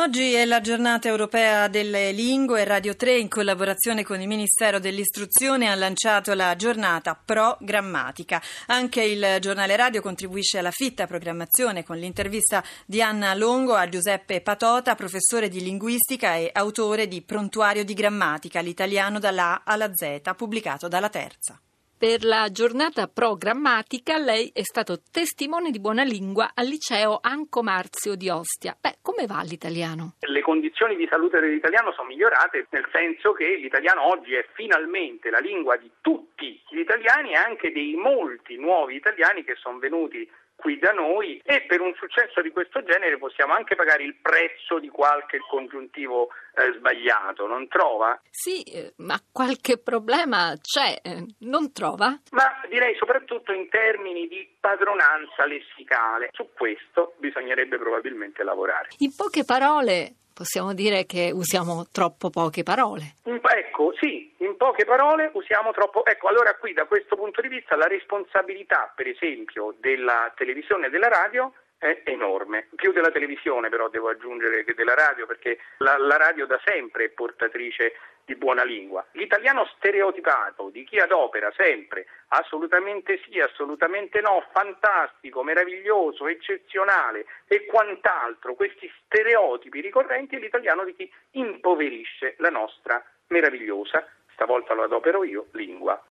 Oggi è la giornata europea delle lingue. Radio 3, in collaborazione con il Ministero dell'Istruzione, ha lanciato la giornata Pro Grammatica. Anche il giornale radio contribuisce alla fitta programmazione con l'intervista di Anna Longo a Giuseppe Patota, professore di linguistica e autore di Prontuario di grammatica, l'italiano dalla A alla Z, pubblicato dalla Terza. Per la giornata programmatica lei è stato testimone di buona lingua al liceo Anco Marzio di Ostia. Beh, come va l'italiano? Le condizioni di salute dell'italiano sono migliorate nel senso che l'italiano oggi è finalmente la lingua di tutti gli italiani e anche dei molti nuovi italiani che sono venuti qui da noi e per un successo di questo genere possiamo anche pagare il prezzo di qualche congiuntivo eh, sbagliato, non trova? Sì, eh, ma qualche problema c'è, eh, non trova? Ma direi soprattutto in termini di padronanza lessicale. Su questo bisognerebbe probabilmente lavorare. In poche parole, possiamo dire che usiamo troppo poche parole. Ecco, sì, in poche parole usiamo troppo. Ecco, allora qui da questo punto di vista la responsabilità, per esempio, della televisione e della radio è enorme, più della televisione però devo aggiungere che della radio perché la, la, radio da sempre è portatrice di buona lingua. L'italiano stereotipato di chi adopera sempre assolutamente sì, assolutamente no, fantastico, meraviglioso, eccezionale e quant'altro, questi stereotipi ricorrenti è l'italiano di chi impoverisce la nostra meravigliosa stavolta lo adopero io, lingua.